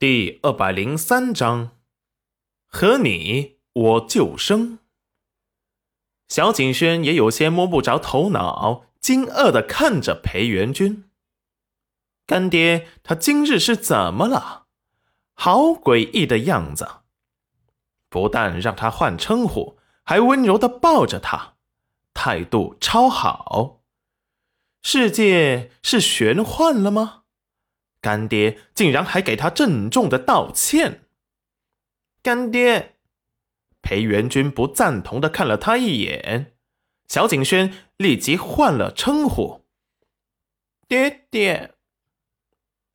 第二百零三章，和你我就生。小景轩也有些摸不着头脑，惊愕的看着裴元君。干爹，他今日是怎么了？好诡异的样子！不但让他换称呼，还温柔的抱着他，态度超好。世界是玄幻了吗？干爹竟然还给他郑重的道歉。干爹，裴元君不赞同的看了他一眼。小景轩立即换了称呼。爹爹。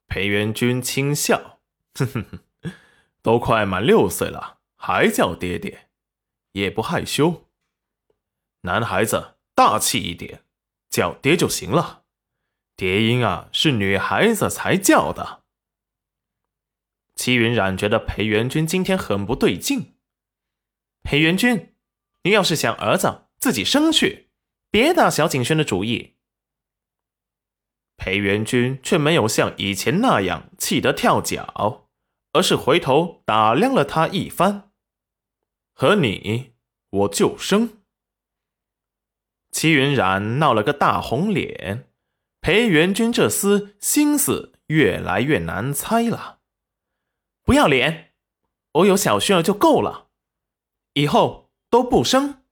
裴元君轻笑，哼哼哼，都快满六岁了，还叫爹爹，也不害羞。男孩子大气一点，叫爹就行了。蝶音啊，是女孩子才叫的。齐云冉觉得裴元君今天很不对劲。裴元君，你要是想儿子，自己生去，别打小景轩的主意。裴元君却没有像以前那样气得跳脚，而是回头打量了他一番。和你，我就生。齐云冉闹了个大红脸。裴元君这厮心思越来越难猜了。不要脸，我有小轩儿就够了，以后都不生。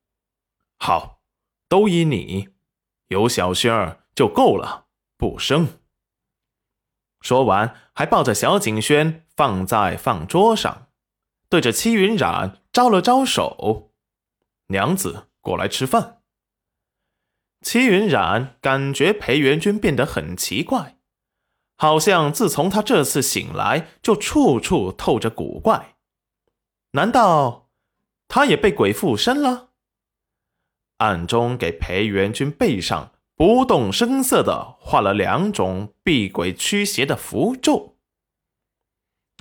好，都依你，有小轩儿就够了，不生。说完，还抱着小景轩放在饭桌上，对着戚云染招了招手：“娘子，过来吃饭。”齐云冉感觉裴元君变得很奇怪，好像自从他这次醒来，就处处透着古怪。难道他也被鬼附身了？暗中给裴元君背上不动声色的画了两种避鬼驱邪的符咒，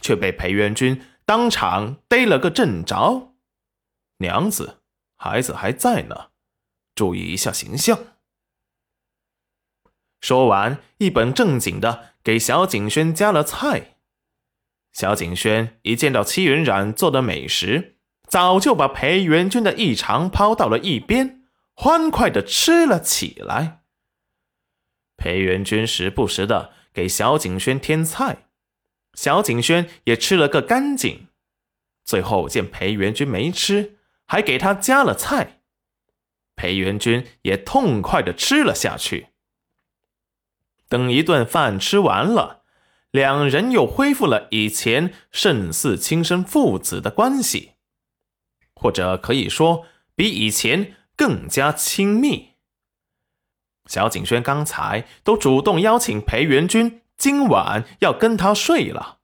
却被裴元君当场逮了个正着。娘子，孩子还在呢。注意一下形象。说完，一本正经的给小景轩夹了菜。小景轩一见到戚云染做的美食，早就把裴元君的异常抛到了一边，欢快的吃了起来。裴元君时不时的给小景轩添菜，小景轩也吃了个干净。最后见裴元君没吃，还给他加了菜。裴元君也痛快的吃了下去。等一顿饭吃完了，两人又恢复了以前胜似亲生父子的关系，或者可以说比以前更加亲密。小景轩刚才都主动邀请裴元君今晚要跟他睡了，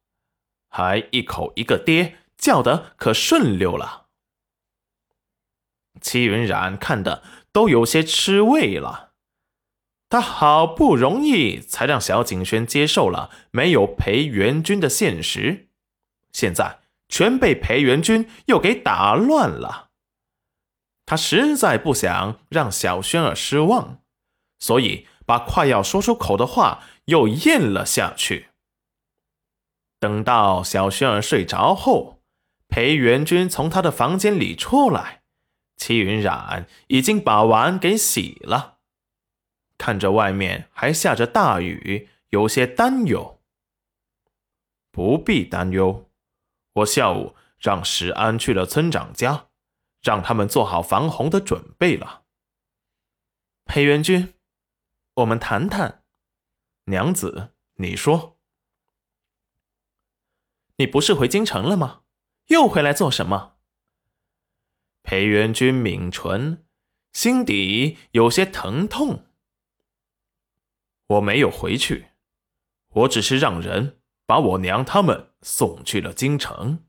还一口一个爹叫的可顺溜了。戚云染看的都有些吃味了，他好不容易才让小景轩接受了没有裴元君的现实，现在全被裴元君又给打乱了。他实在不想让小轩儿失望，所以把快要说出口的话又咽了下去。等到小轩儿睡着后，裴元君从他的房间里出来。齐云染已经把碗给洗了，看着外面还下着大雨，有些担忧。不必担忧，我下午让石安去了村长家，让他们做好防洪的准备了。裴元君，我们谈谈。娘子，你说，你不是回京城了吗？又回来做什么？裴元君抿唇，心底有些疼痛。我没有回去，我只是让人把我娘他们送去了京城。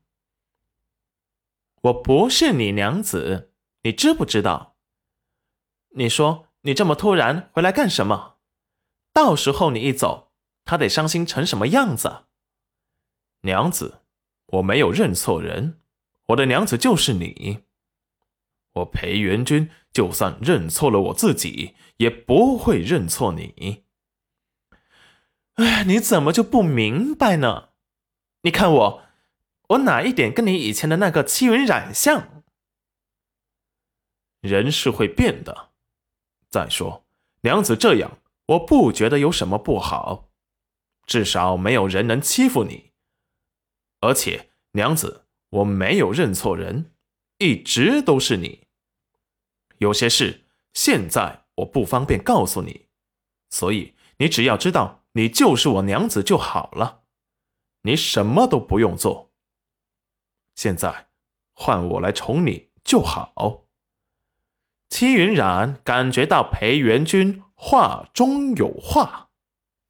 我不是你娘子，你知不知道？你说你这么突然回来干什么？到时候你一走，他得伤心成什么样子？娘子，我没有认错人，我的娘子就是你。我裴元君就算认错了我自己，也不会认错你。哎，你怎么就不明白呢？你看我，我哪一点跟你以前的那个戚云染像？人是会变的。再说，娘子这样，我不觉得有什么不好，至少没有人能欺负你。而且，娘子，我没有认错人，一直都是你。有些事现在我不方便告诉你，所以你只要知道你就是我娘子就好了，你什么都不用做。现在换我来宠你就好。戚云染感觉到裴元君话中有话。